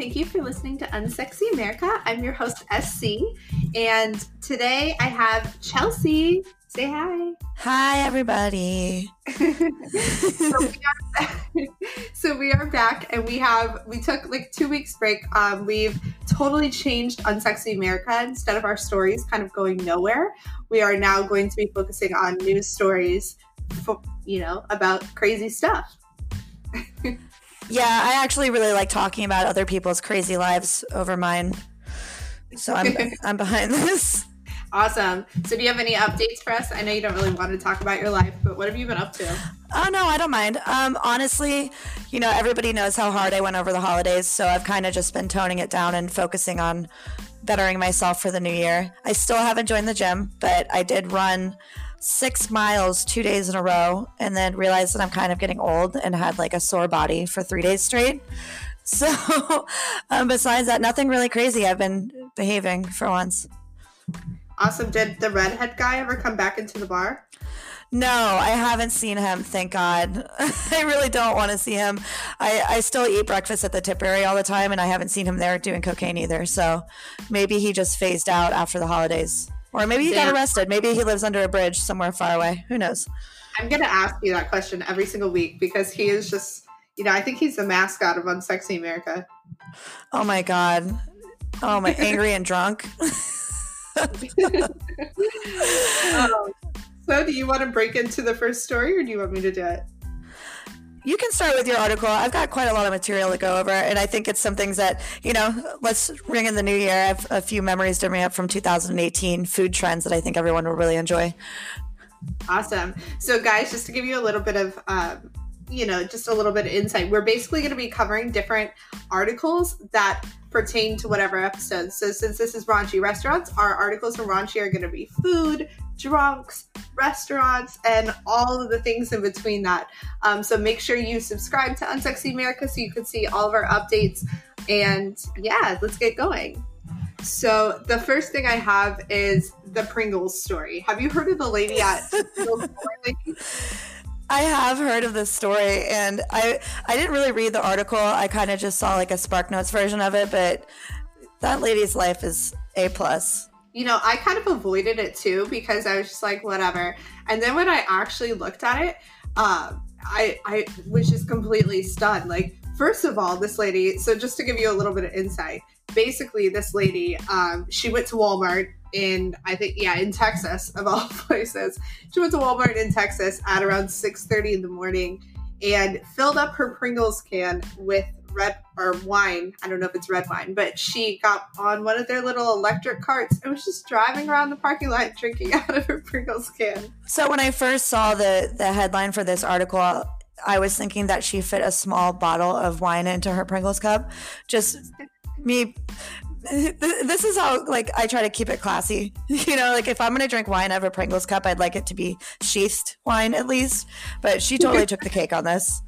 Thank you for listening to Unsexy America. I'm your host, SC. And today I have Chelsea. Say hi. Hi, everybody. so, we are, so, we are, back and we have, we took like two weeks break. Um, we've totally changed Unsexy America. Instead of our stories kind of going nowhere, we are now going to be focusing on news stories, for, you know, about crazy stuff. Yeah, I actually really like talking about other people's crazy lives over mine. So I'm I'm behind this. Awesome. So do you have any updates for us? I know you don't really want to talk about your life, but what have you been up to? Oh no, I don't mind. Um, honestly, you know, everybody knows how hard I went over the holidays, so I've kind of just been toning it down and focusing on bettering myself for the new year. I still haven't joined the gym, but I did run six miles two days in a row and then realized that I'm kind of getting old and had like a sore body for three days straight. So, um, besides that, nothing really crazy. I've been behaving for once. Awesome. Did the redhead guy ever come back into the bar? No, I haven't seen him. Thank God. I really don't want to see him. I, I still eat breakfast at the Tipperary all the time, and I haven't seen him there doing cocaine either. So maybe he just phased out after the holidays. Or maybe he Damn. got arrested. Maybe he lives under a bridge somewhere far away. Who knows? I'm going to ask you that question every single week because he is just, you know, I think he's the mascot of Unsexy America. Oh my God. Oh, my angry and drunk. um, so, do you want to break into the first story or do you want me to do it? You can start with your article. I've got quite a lot of material to go over, and I think it's some things that you know. Let's ring in the new year. I have a few memories to bring up from 2018 food trends that I think everyone will really enjoy. Awesome. So, guys, just to give you a little bit of, um, you know, just a little bit of insight, we're basically going to be covering different articles that pertain to whatever episode. So, since this is raunchy restaurants, our articles from raunchy are going to be food, drunks, restaurants, and all of the things in between that. Um, so make sure you subscribe to Unsexy America so you can see all of our updates. And yeah, let's get going. So the first thing I have is the Pringles story. Have you heard of the lady at I have heard of this story and I I didn't really read the article. I kind of just saw like a Spark Notes version of it, but that lady's life is A plus you know, I kind of avoided it too because I was just like, whatever. And then when I actually looked at it, uh, I I was just completely stunned. Like, first of all, this lady. So just to give you a little bit of insight, basically, this lady, um, she went to Walmart in I think yeah in Texas of all places. She went to Walmart in Texas at around six thirty in the morning and filled up her Pringles can with red or wine. I don't know if it's red wine, but she got on one of their little electric carts and was just driving around the parking lot drinking out of her Pringles can. So when I first saw the the headline for this article, I was thinking that she fit a small bottle of wine into her Pringles cup. Just me this is how like I try to keep it classy. You know, like if I'm gonna drink wine out of a Pringles cup, I'd like it to be sheathed wine at least. But she totally took the cake on this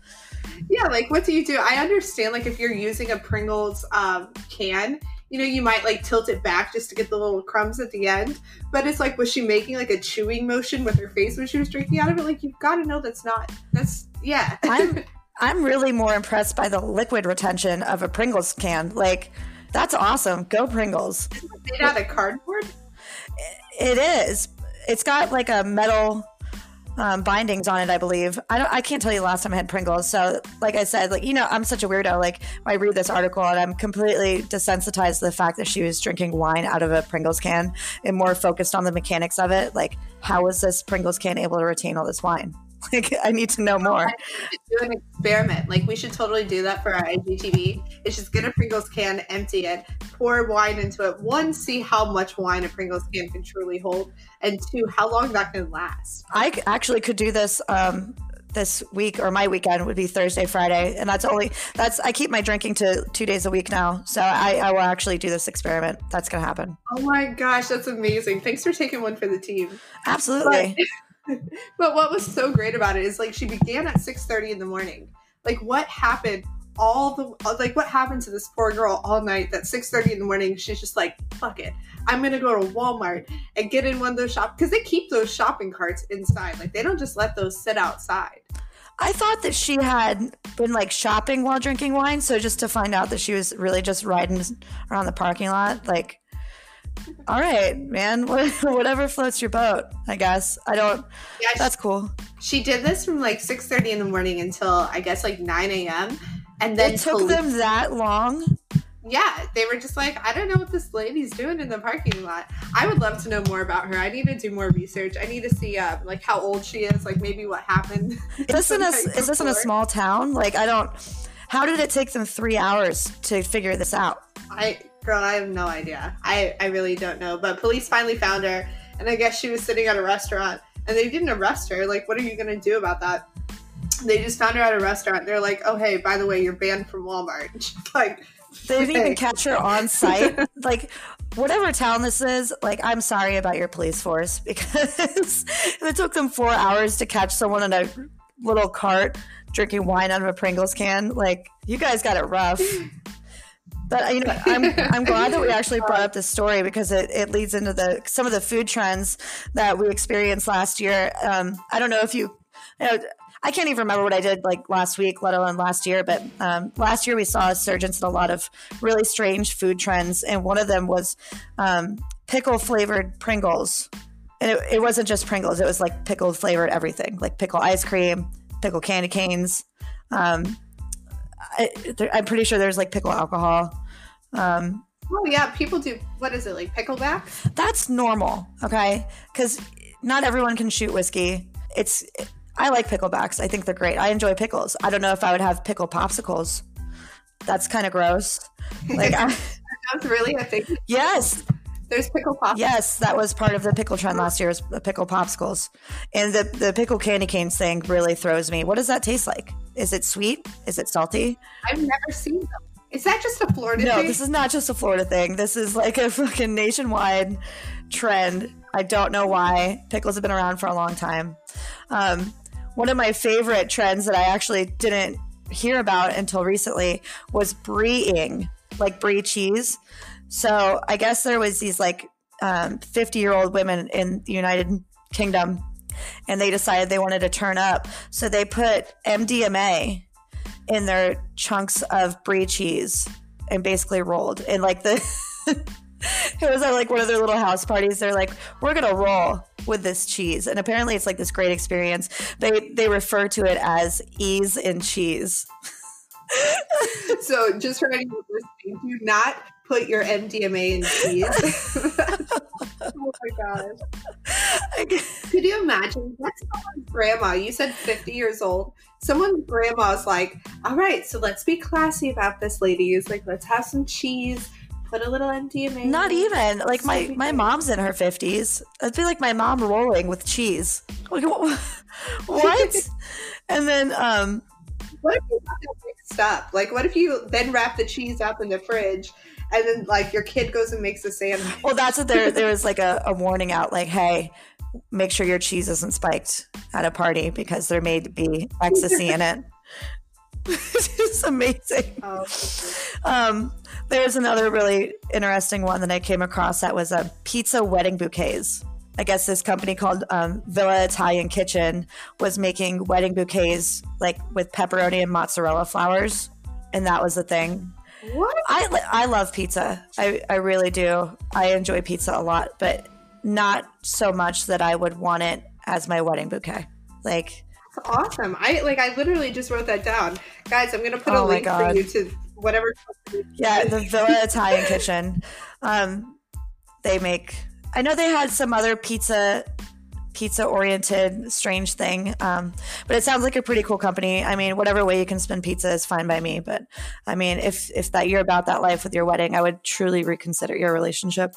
yeah, like what do you do? I understand like if you're using a Pringles um, can, you know, you might like tilt it back just to get the little crumbs at the end. But it's like, was she making like a chewing motion with her face when she was drinking out of it? Like, you've got to know that's not. That's yeah. I'm I'm really more impressed by the liquid retention of a Pringles can. Like, that's awesome. Go Pringles. made out of cardboard. It is. It's got like a metal um, bindings on it, I believe. I don't. I can't tell you the last time I had Pringles. So, like I said, like you know, I'm such a weirdo. Like I read this article and I'm completely desensitized to the fact that she was drinking wine out of a Pringles can, and more focused on the mechanics of it. Like, how was this Pringles can able to retain all this wine? Like, I need to know more. Do an experiment. Like, we should totally do that for our IGTV. It's just get a Pringles can, empty it, pour wine into it. One, see how much wine a Pringles can can truly hold, and two, how long that can last. I actually could do this. Um, this week or my weekend would be Thursday, Friday, and that's only that's I keep my drinking to two days a week now, so I, I will actually do this experiment. That's gonna happen. Oh my gosh, that's amazing! Thanks for taking one for the team. Absolutely. But- but what was so great about it is like she began at 6:30 in the morning. Like what happened all the uh, like what happened to this poor girl all night that 6:30 in the morning she's just like fuck it. I'm going to go to Walmart and get in one of those shop cuz they keep those shopping carts inside. Like they don't just let those sit outside. I thought that she had been like shopping while drinking wine. So just to find out that she was really just riding around the parking lot, like, all right, man, whatever floats your boat, I guess. I don't, yeah, that's cool. She did this from like 6 30 in the morning until I guess like 9 a.m. And then it took police- them that long yeah, they were just like, I don't know what this lady's doing in the parking lot. I would love to know more about her. I need to do more research. I need to see uh, like how old she is, like maybe what happened. Is this in a is this in a small town? Like I don't. How did it take them three hours to figure this out? I girl, I have no idea. I I really don't know. But police finally found her, and I guess she was sitting at a restaurant, and they didn't arrest her. Like, what are you gonna do about that? They just found her at a restaurant. They're like, "Oh hey, by the way, you're banned from Walmart." like they didn't even catch her on site. like, whatever town this is, like, I'm sorry about your police force because it took them four hours to catch someone in a little cart drinking wine out of a Pringles can. Like, you guys got it rough. But you know, I'm I'm glad that we actually brought up this story because it, it leads into the some of the food trends that we experienced last year. Um, I don't know if you, you know, I can't even remember what I did like last week, let alone last year. But um, last year we saw a surge in a lot of really strange food trends, and one of them was um, pickle flavored Pringles. And it, it, wasn't just Pringles; it was like pickle flavored everything, like pickle ice cream, pickle candy canes. Um, I, am pretty sure there's like pickle alcohol. Um, oh yeah, people do. What is it like pickleback? That's normal, okay? Because not everyone can shoot whiskey. It's I like picklebacks. I think they're great. I enjoy pickles. I don't know if I would have pickle popsicles. That's kind of gross. Like I, that's really a thing. Yes. There's pickle popsicles. Yes, that was part of the pickle trend last year. Was pickle popsicles, and the the pickle candy canes thing really throws me. What does that taste like? Is it sweet? Is it salty? I've never seen them. Is that just a Florida no, thing? this is not just a Florida thing. This is like a fucking nationwide trend. I don't know why. Pickles have been around for a long time. Um, one of my favorite trends that I actually didn't hear about until recently was brieing, like brie cheese. So I guess there was these like 50 um, year old women in the United Kingdom and they decided they wanted to turn up. So they put MDMA in their chunks of brie cheese and basically rolled. And like the it was at like one of their little house parties. They're like, we're gonna roll with this cheese, and apparently it's like this great experience. They they refer to it as ease in cheese. so just for anyone listening, do not put your MDMA in cheese. oh my gosh. Could you imagine? That's someone's grandma. You said 50 years old. Someone's grandma's like, all right, so let's be classy about this, ladies. Like, let's have some cheese Put a little MDMA. Not even like my my mom's in her fifties. It'd be like my mom rolling with cheese. Like what? and then um, what if you got that mixed up? Like, what if you then wrap the cheese up in the fridge? And then, like, your kid goes and makes a sandwich. Well, that's what there. There was like a, a warning out, like, "Hey, make sure your cheese isn't spiked at a party because there may be ecstasy in it." it's just amazing. Oh, um, there's another really interesting one that I came across that was a pizza wedding bouquets. I guess this company called um, Villa Italian Kitchen was making wedding bouquets like with pepperoni and mozzarella flowers, and that was the thing. What? I, I love pizza. I, I really do. I enjoy pizza a lot, but not so much that I would want it as my wedding bouquet. Like, that's awesome. I like. I literally just wrote that down, guys. I'm gonna put oh a link for you to whatever. Yeah, the Villa Italian Kitchen. Um, they make. I know they had some other pizza pizza oriented strange thing um, but it sounds like a pretty cool company i mean whatever way you can spend pizza is fine by me but i mean if if that you're about that life with your wedding i would truly reconsider your relationship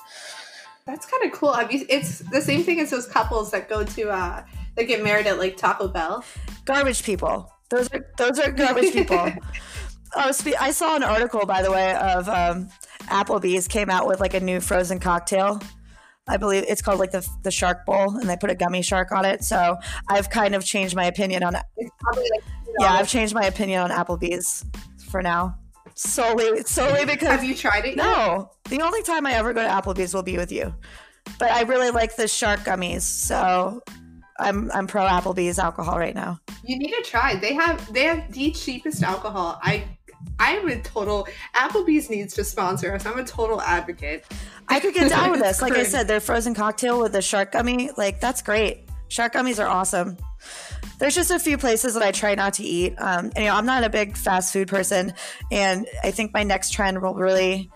that's kind of cool have you it's the same thing as those couples that go to uh they get married at like Taco Bell. Garbage people. Those are those are garbage people. oh, I saw an article by the way of um, Applebee's came out with like a new frozen cocktail. I believe it's called like the the shark bowl, and they put a gummy shark on it. So I've kind of changed my opinion on it. Like, yeah, I've changed my opinion on Applebee's for now. Solely, solely because have you tried it? Yet? No, the only time I ever go to Applebee's will be with you. But I really like the shark gummies, so I'm I'm pro Applebee's alcohol right now. You need to try. They have they have the cheapest alcohol. I I'm a total Applebee's needs to sponsor us. I'm a total advocate. I could get down with this. Like I said, their frozen cocktail with the shark gummy, like that's great. Shark gummies are awesome. There's just a few places that I try not to eat. Um, and, you know, I'm not a big fast food person, and I think my next trend will really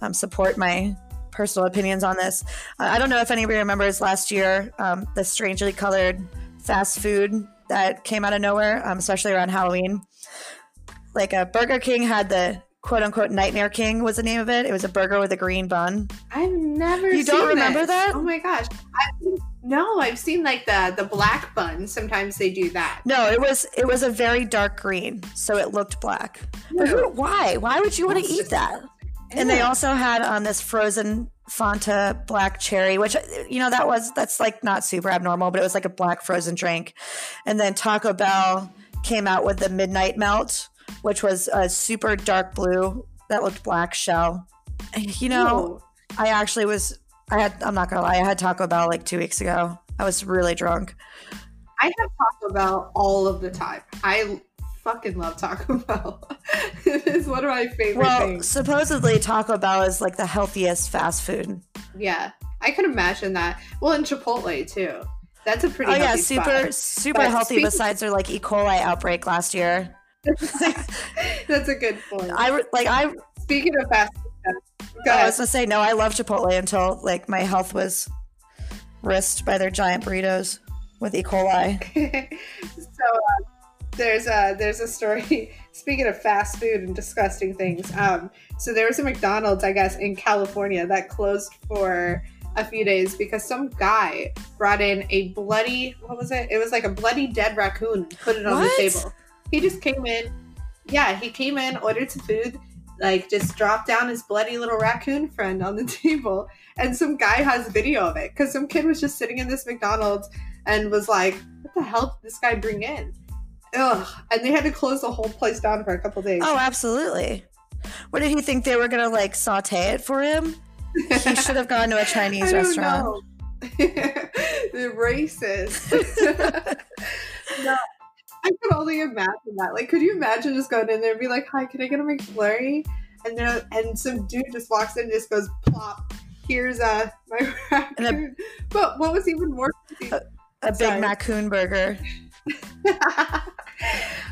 um, support my personal opinions on this. Uh, I don't know if anybody remembers last year um, the strangely colored fast food that came out of nowhere, um, especially around Halloween. Like a Burger King had the quote unquote Nightmare King was the name of it. It was a burger with a green bun. I've never. You don't remember this. that? Oh my gosh! I've, no, I've seen like the the black bun. Sometimes they do that. No, it was it was a very dark green, so it looked black. But who, why? Why would you want to eat that? And they also had on um, this frozen Fanta black cherry, which you know that was that's like not super abnormal, but it was like a black frozen drink. And then Taco Bell came out with the midnight melt, which was a super dark blue that looked black shell. You know, Ooh. I actually was I had I'm not gonna lie, I had Taco Bell like two weeks ago. I was really drunk. I have Taco Bell all of the time. I fucking love Taco Bell. it is one of my favorite well, things. supposedly Taco Bell is like the healthiest fast food. Yeah, I can imagine that. Well, in Chipotle too. That's a pretty. Oh yeah, super spot. super but healthy. Besides their like E. coli outbreak last year. That's a good point. I like I. Speaking of fast food, I was gonna say no. I love Chipotle until like my health was risked by their giant burritos with E. coli. so. Uh, there's a there's a story. Speaking of fast food and disgusting things, um, so there was a McDonald's, I guess, in California that closed for a few days because some guy brought in a bloody what was it? It was like a bloody dead raccoon, put it on what? the table. He just came in. Yeah, he came in, ordered some food, like just dropped down his bloody little raccoon friend on the table, and some guy has video of it because some kid was just sitting in this McDonald's and was like, "What the hell did this guy bring in?" Ugh. And they had to close the whole place down for a couple days. Oh, absolutely. What did he think they were gonna like saute it for him? he should have gone to a Chinese restaurant. the racist. no, I could only imagine that. Like, could you imagine just going in there and be like, "Hi, can I get a McFlurry?" And then, and some dude just walks in and just goes plop. Here's a my raccoon. A, but what was even more a, a big raccoon burger.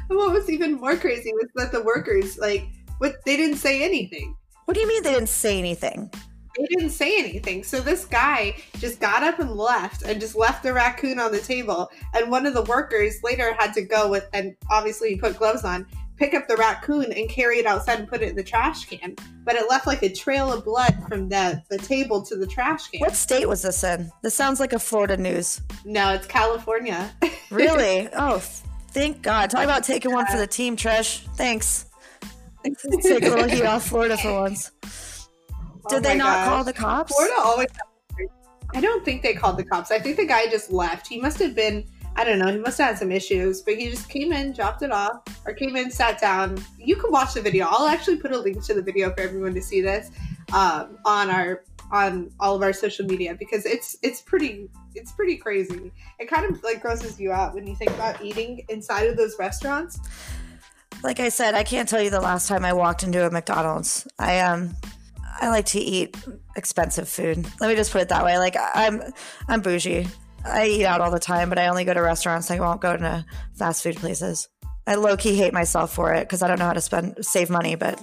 what was even more crazy was that the workers, like, what they didn't say anything. What do you mean they didn't say anything? They didn't say anything. So this guy just got up and left and just left the raccoon on the table. And one of the workers later had to go with, and obviously he put gloves on, pick up the raccoon and carry it outside and put it in the trash can. But it left like a trail of blood from the, the table to the trash can. What state was this in? This sounds like a Florida news. No, it's California. really? Oh, thank God. Talk about taking one for the team, Trish. Thanks. Take a little heat off Florida for once. Did oh they not gosh. call the cops? Florida always. I don't think they called the cops. I think the guy just left. He must have been I don't know, he must have had some issues, but he just came in, dropped it off, or came in, sat down. You can watch the video. I'll actually put a link to the video for everyone to see this um, on our on all of our social media because it's it's pretty it's pretty crazy. It kind of like grosses you out when you think about eating inside of those restaurants. Like I said, I can't tell you the last time I walked into a McDonald's. I um I like to eat expensive food. Let me just put it that way. Like I'm I'm bougie. I eat out all the time, but I only go to restaurants. I won't go to fast food places. I low key hate myself for it because I don't know how to spend save money. But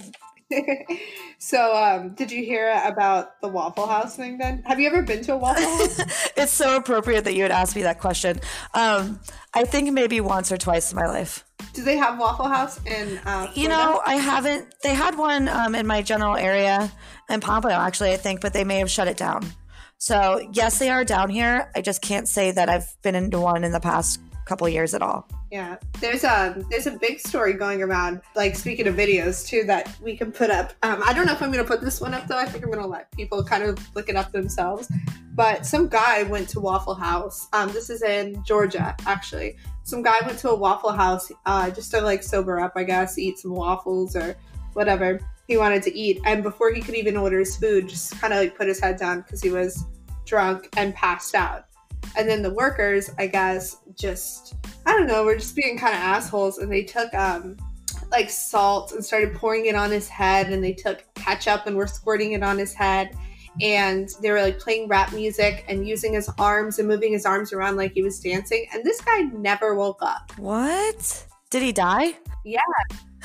so, um, did you hear about the Waffle House thing? Then, have you ever been to a Waffle House? it's so appropriate that you would ask me that question. Um, I think maybe once or twice in my life. Do they have Waffle House in? Uh, you know, I haven't. They had one um, in my general area in Pompano, actually. I think, but they may have shut it down. So yes, they are down here. I just can't say that I've been into one in the past couple years at all. Yeah, there's a there's a big story going around. Like speaking of videos too, that we can put up. Um, I don't know if I'm to put this one up though. I think I'm to let people kind of look it up themselves. But some guy went to Waffle House. Um, this is in Georgia, actually. Some guy went to a Waffle House uh, just to like sober up, I guess, eat some waffles or whatever he wanted to eat. And before he could even order his food, just kind of like put his head down because he was drunk and passed out. And then the workers, I guess, just I don't know, were just being kind of assholes, and they took um like salt and started pouring it on his head, and they took ketchup and were squirting it on his head. And they were like playing rap music and using his arms and moving his arms around like he was dancing. And this guy never woke up. What? Did he die? Yeah.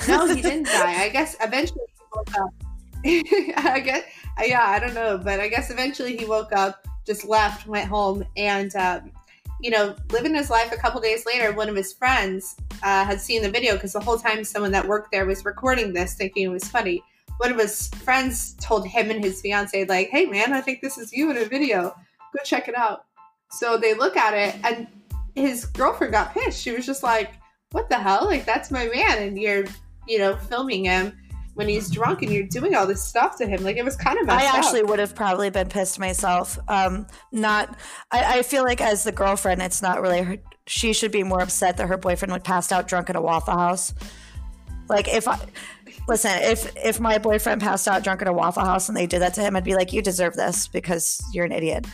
No, he didn't die. I guess eventually he woke up. I guess, yeah, I don't know, but I guess eventually he woke up, just left, went home, and um, you know, living his life. A couple days later, one of his friends uh, had seen the video because the whole time someone that worked there was recording this, thinking it was funny. One of his friends told him and his fiance, like, "Hey, man, I think this is you in a video. Go check it out." So they look at it, and his girlfriend got pissed. She was just like, "What the hell? Like, that's my man, and you're, you know, filming him." When he's drunk and you're doing all this stuff to him. Like it was kind of. I actually up. would have probably been pissed myself. Um, not. I, I feel like as the girlfriend, it's not really her. She should be more upset that her boyfriend would passed out drunk at a Waffle House. Like if I listen, if if my boyfriend passed out drunk at a Waffle House and they did that to him, I'd be like, you deserve this because you're an idiot.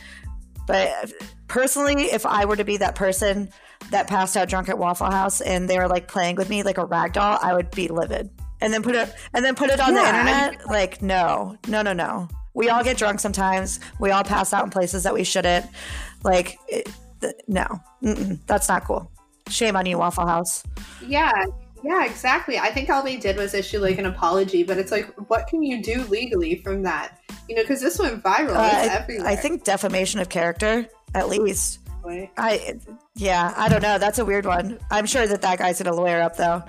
But personally, if I were to be that person that passed out drunk at Waffle House and they were like playing with me like a rag doll, I would be livid and then put it and then put it on yeah, the internet. like no, no, no, no. We all get drunk sometimes. We all pass out in places that we shouldn't. Like it, th- no, Mm-mm, that's not cool. Shame on you, Waffle House. Yeah, yeah, exactly. I think all they did was issue like an apology, but it's like, what can you do legally from that? You know, because this went viral. Uh, everywhere. I think defamation of character, at least. I, yeah, I don't know. That's a weird one. I'm sure that that guy's gonna lawyer up though.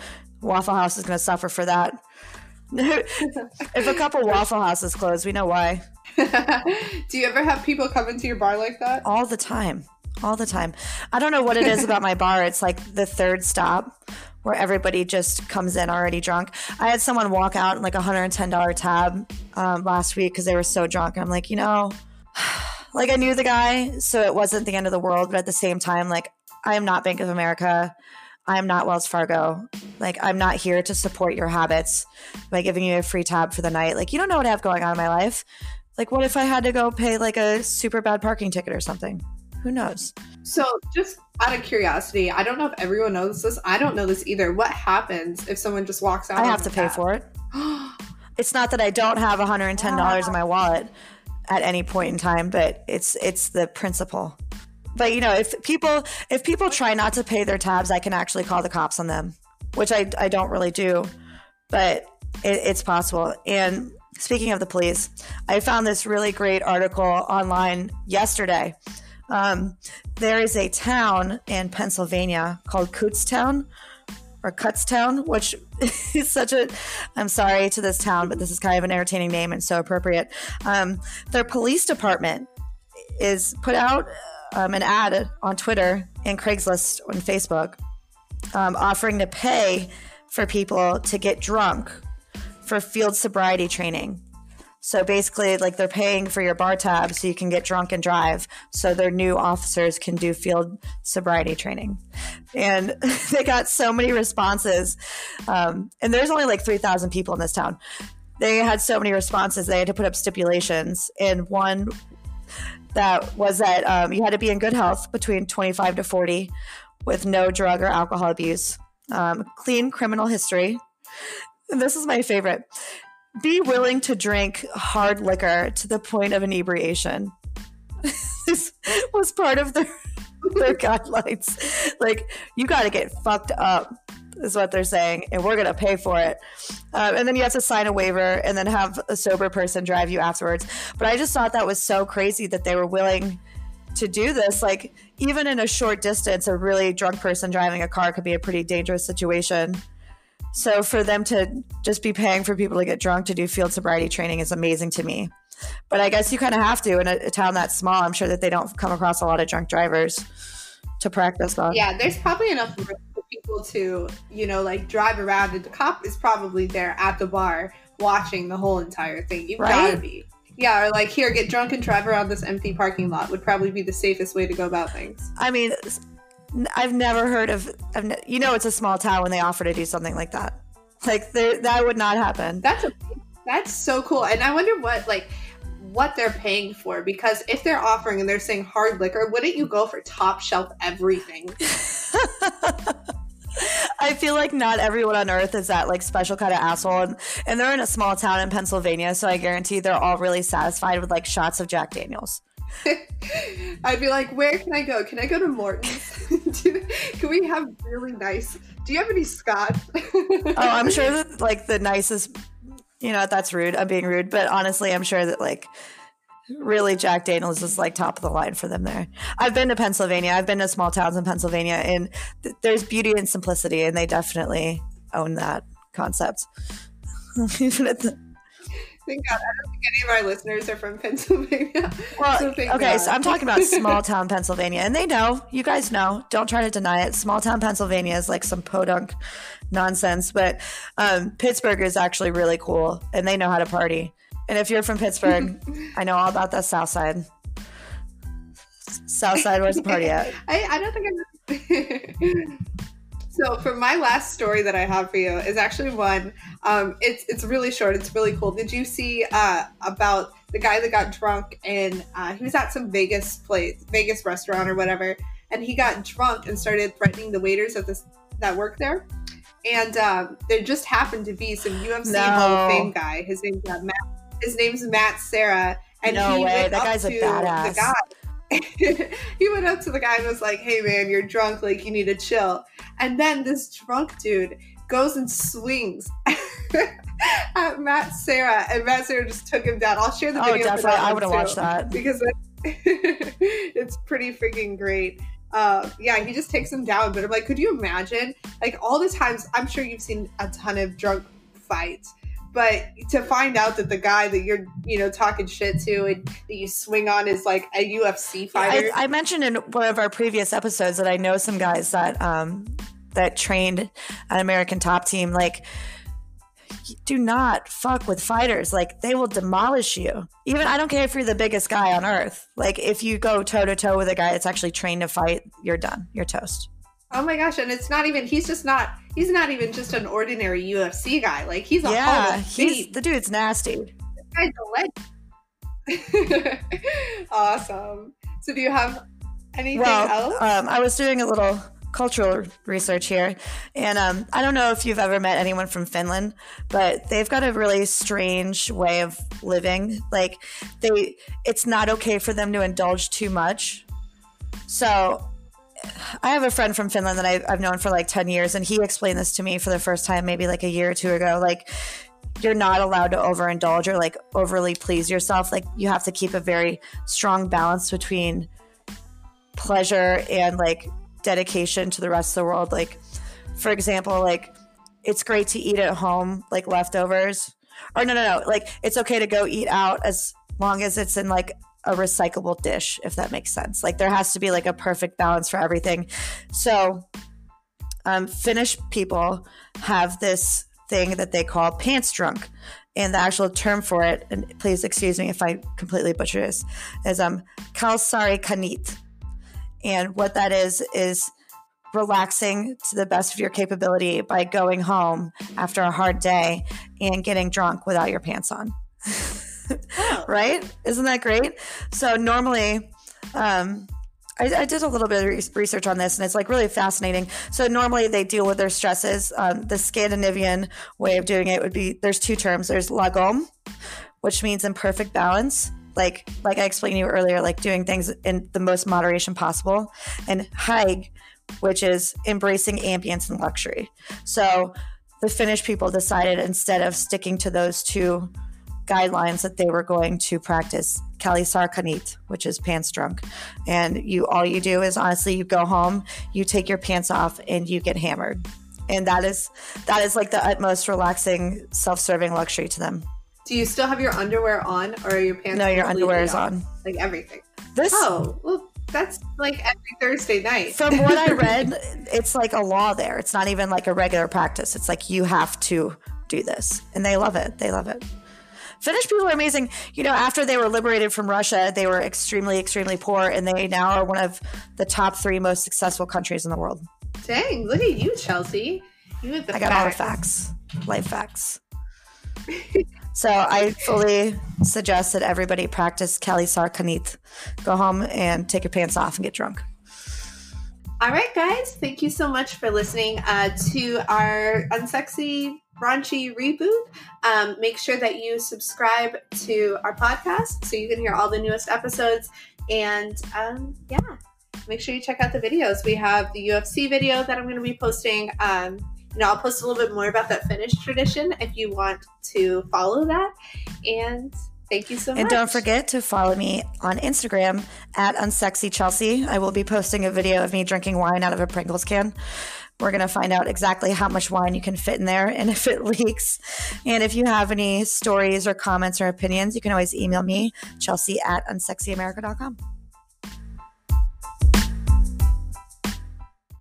Waffle House is going to suffer for that. if a couple Waffle Houses close, we know why. Do you ever have people come into your bar like that? All the time. All the time. I don't know what it is about my bar. It's like the third stop where everybody just comes in already drunk. I had someone walk out in like a $110 tab um, last week because they were so drunk. I'm like, you know, like I knew the guy, so it wasn't the end of the world. But at the same time, like, I am not Bank of America. I'm not Wells Fargo. Like, I'm not here to support your habits by giving you a free tab for the night. Like, you don't know what I have going on in my life. Like, what if I had to go pay like a super bad parking ticket or something? Who knows? So, just out of curiosity, I don't know if everyone knows this. I don't know this either. What happens if someone just walks out? I have to pay for it. it's not that I don't have $110 wow. in my ah. wallet at any point in time, but it's it's the principle but you know if people if people try not to pay their tabs i can actually call the cops on them which i, I don't really do but it, it's possible and speaking of the police i found this really great article online yesterday um, there is a town in pennsylvania called kutztown or Kutztown, which is such a, I'm sorry to this town, but this is kind of an entertaining name and so appropriate. Um, their police department is put out um, an ad on Twitter and Craigslist on Facebook um, offering to pay for people to get drunk for field sobriety training. So basically, like they're paying for your bar tab so you can get drunk and drive, so their new officers can do field sobriety training. And they got so many responses. Um, and there's only like 3,000 people in this town. They had so many responses, they had to put up stipulations. And one that was that um, you had to be in good health between 25 to 40 with no drug or alcohol abuse, um, clean criminal history. This is my favorite. Be willing to drink hard liquor to the point of inebriation. this was part of their, their guidelines. Like, you got to get fucked up is what they're saying, and we're going to pay for it. Um, and then you have to sign a waiver and then have a sober person drive you afterwards. But I just thought that was so crazy that they were willing to do this. Like, even in a short distance, a really drunk person driving a car could be a pretty dangerous situation. So for them to just be paying for people to get drunk to do field sobriety training is amazing to me. But I guess you kind of have to in a, a town that small. I'm sure that they don't come across a lot of drunk drivers to practice on. Yeah, there's probably enough people to, you know, like drive around and the cop is probably there at the bar watching the whole entire thing. You've right? gotta be. Yeah, or like here, get drunk and drive around this empty parking lot would probably be the safest way to go about things. I mean, I've never heard of, I've ne- you know, it's a small town when they offer to do something like that. Like that would not happen. That's a, that's so cool, and I wonder what like what they're paying for because if they're offering and they're saying hard liquor, wouldn't you go for top shelf everything? I feel like not everyone on earth is that like special kind of asshole, and, and they're in a small town in Pennsylvania, so I guarantee they're all really satisfied with like shots of Jack Daniels. I'd be like, where can I go? Can I go to Morton's? can we have really nice? Do you have any scotch? oh, I'm sure that like the nicest. You know, that's rude. I'm being rude, but honestly, I'm sure that like really Jack Daniels is like top of the line for them there. I've been to Pennsylvania. I've been to small towns in Pennsylvania, and th- there's beauty and simplicity, and they definitely own that concept. Even at the Thank God. I don't think any of our listeners are from Pennsylvania. Well, so okay, God. so I'm talking about small town Pennsylvania, and they know. You guys know. Don't try to deny it. Small town Pennsylvania is like some podunk nonsense, but um, Pittsburgh is actually really cool, and they know how to party. And if you're from Pittsburgh, I know all about the South Side. South Side, where's the party at? I, I don't think I'm. So for my last story that I have for you is actually one. Um, it's it's really short. It's really cool. Did you see uh, about the guy that got drunk and uh, he was at some Vegas place, Vegas restaurant or whatever, and he got drunk and started threatening the waiters at this that work there. And um, there just happened to be some UFC no. Hall of Fame guy. His name's uh, Matt. His name's Matt Serra, and no he way. that guy's a badass. The guy he went up to the guy and was like, "Hey man, you're drunk. Like you need to chill." And then this drunk dude goes and swings at Matt Serra, and Matt Serra just took him down. I'll share the video. Oh, definitely. I would have watched that because it's pretty freaking great. Uh, yeah, he just takes him down. But I'm like, could you imagine? Like all the times, I'm sure you've seen a ton of drunk fights but to find out that the guy that you're you know talking shit to and that you swing on is like a UFC fighter. I, I mentioned in one of our previous episodes that I know some guys that um that trained an American Top Team like do not fuck with fighters. Like they will demolish you. Even I don't care if you're the biggest guy on earth. Like if you go toe to toe with a guy that's actually trained to fight, you're done. You're toast. Oh my gosh! And it's not even. He's just not. He's not even just an ordinary UFC guy. Like he's a yeah. He's the dude's nasty. Guy's a legend. awesome. So do you have anything well, else? Um, I was doing a little cultural research here, and um, I don't know if you've ever met anyone from Finland, but they've got a really strange way of living. Like they, it's not okay for them to indulge too much. So I have a friend from Finland that I, I've known for like 10 years, and he explained this to me for the first time maybe like a year or two ago. Like, you're not allowed to overindulge or like overly please yourself. Like, you have to keep a very strong balance between pleasure and like dedication to the rest of the world. Like, for example, like, it's great to eat at home, like leftovers. Or no, no, no. Like, it's okay to go eat out as long as it's in like a recyclable dish, if that makes sense. Like there has to be like a perfect balance for everything. So, um, Finnish people have this thing that they call pants drunk. And the actual term for it, and please excuse me if I completely butcher this, is um, kalsarikännit. And what that is, is relaxing to the best of your capability by going home after a hard day and getting drunk without your pants on. right? Isn't that great? So normally, um, I, I, did a little bit of research on this, and it's like really fascinating. So normally they deal with their stresses. Um, the Scandinavian way of doing it would be there's two terms. There's lagom, which means in perfect balance, like like I explained to you earlier, like doing things in the most moderation possible, and haig, which is embracing ambience and luxury. So the Finnish people decided instead of sticking to those two guidelines that they were going to practice kalsarikännit, which is pants drunk. And you all you do is honestly you go home, you take your pants off and you get hammered. And that is that is like the utmost relaxing self-serving luxury to them. Do you still have your underwear on or are your pants? No, your underwear is on. Like everything. This Oh, well that's like every Thursday night. From what I read, it's like a law there. It's not even like a regular practice. It's like you have to do this. And they love it. They love it. Finnish people are amazing. You know, after they were liberated from Russia, they were extremely, extremely poor, and they now are one of the top three most successful countries in the world. Dang, look at you, Chelsea. You I got facts. all the facts, life facts. So I fully suggest that everybody practice Kelly Sarkanit. Go home and take your pants off and get drunk. All right, guys. Thank you so much for listening uh, to our unsexy raunchy reboot. Um, make sure that you subscribe to our podcast so you can hear all the newest episodes. And um, yeah, make sure you check out the videos. We have the UFC video that I'm going to be posting. Um, you know, I'll post a little bit more about that Finnish tradition if you want to follow that. And thank you so much. And don't forget to follow me on Instagram at unsexychelsea. I will be posting a video of me drinking wine out of a Pringles can. We're going to find out exactly how much wine you can fit in there and if it leaks. And if you have any stories or comments or opinions, you can always email me, chelsea at unsexyamerica.com.